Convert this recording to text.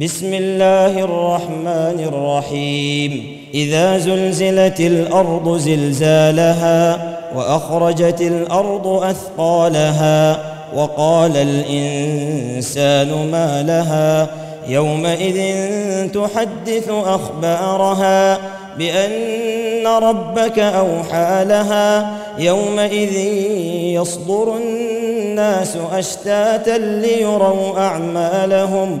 بسم الله الرحمن الرحيم. إذا زلزلت الأرض زلزالها وأخرجت الأرض أثقالها وقال الإنسان ما لها يومئذ تحدث أخبارها بأن ربك أوحى لها يومئذ يصدر الناس أشتاتا ليروا أعمالهم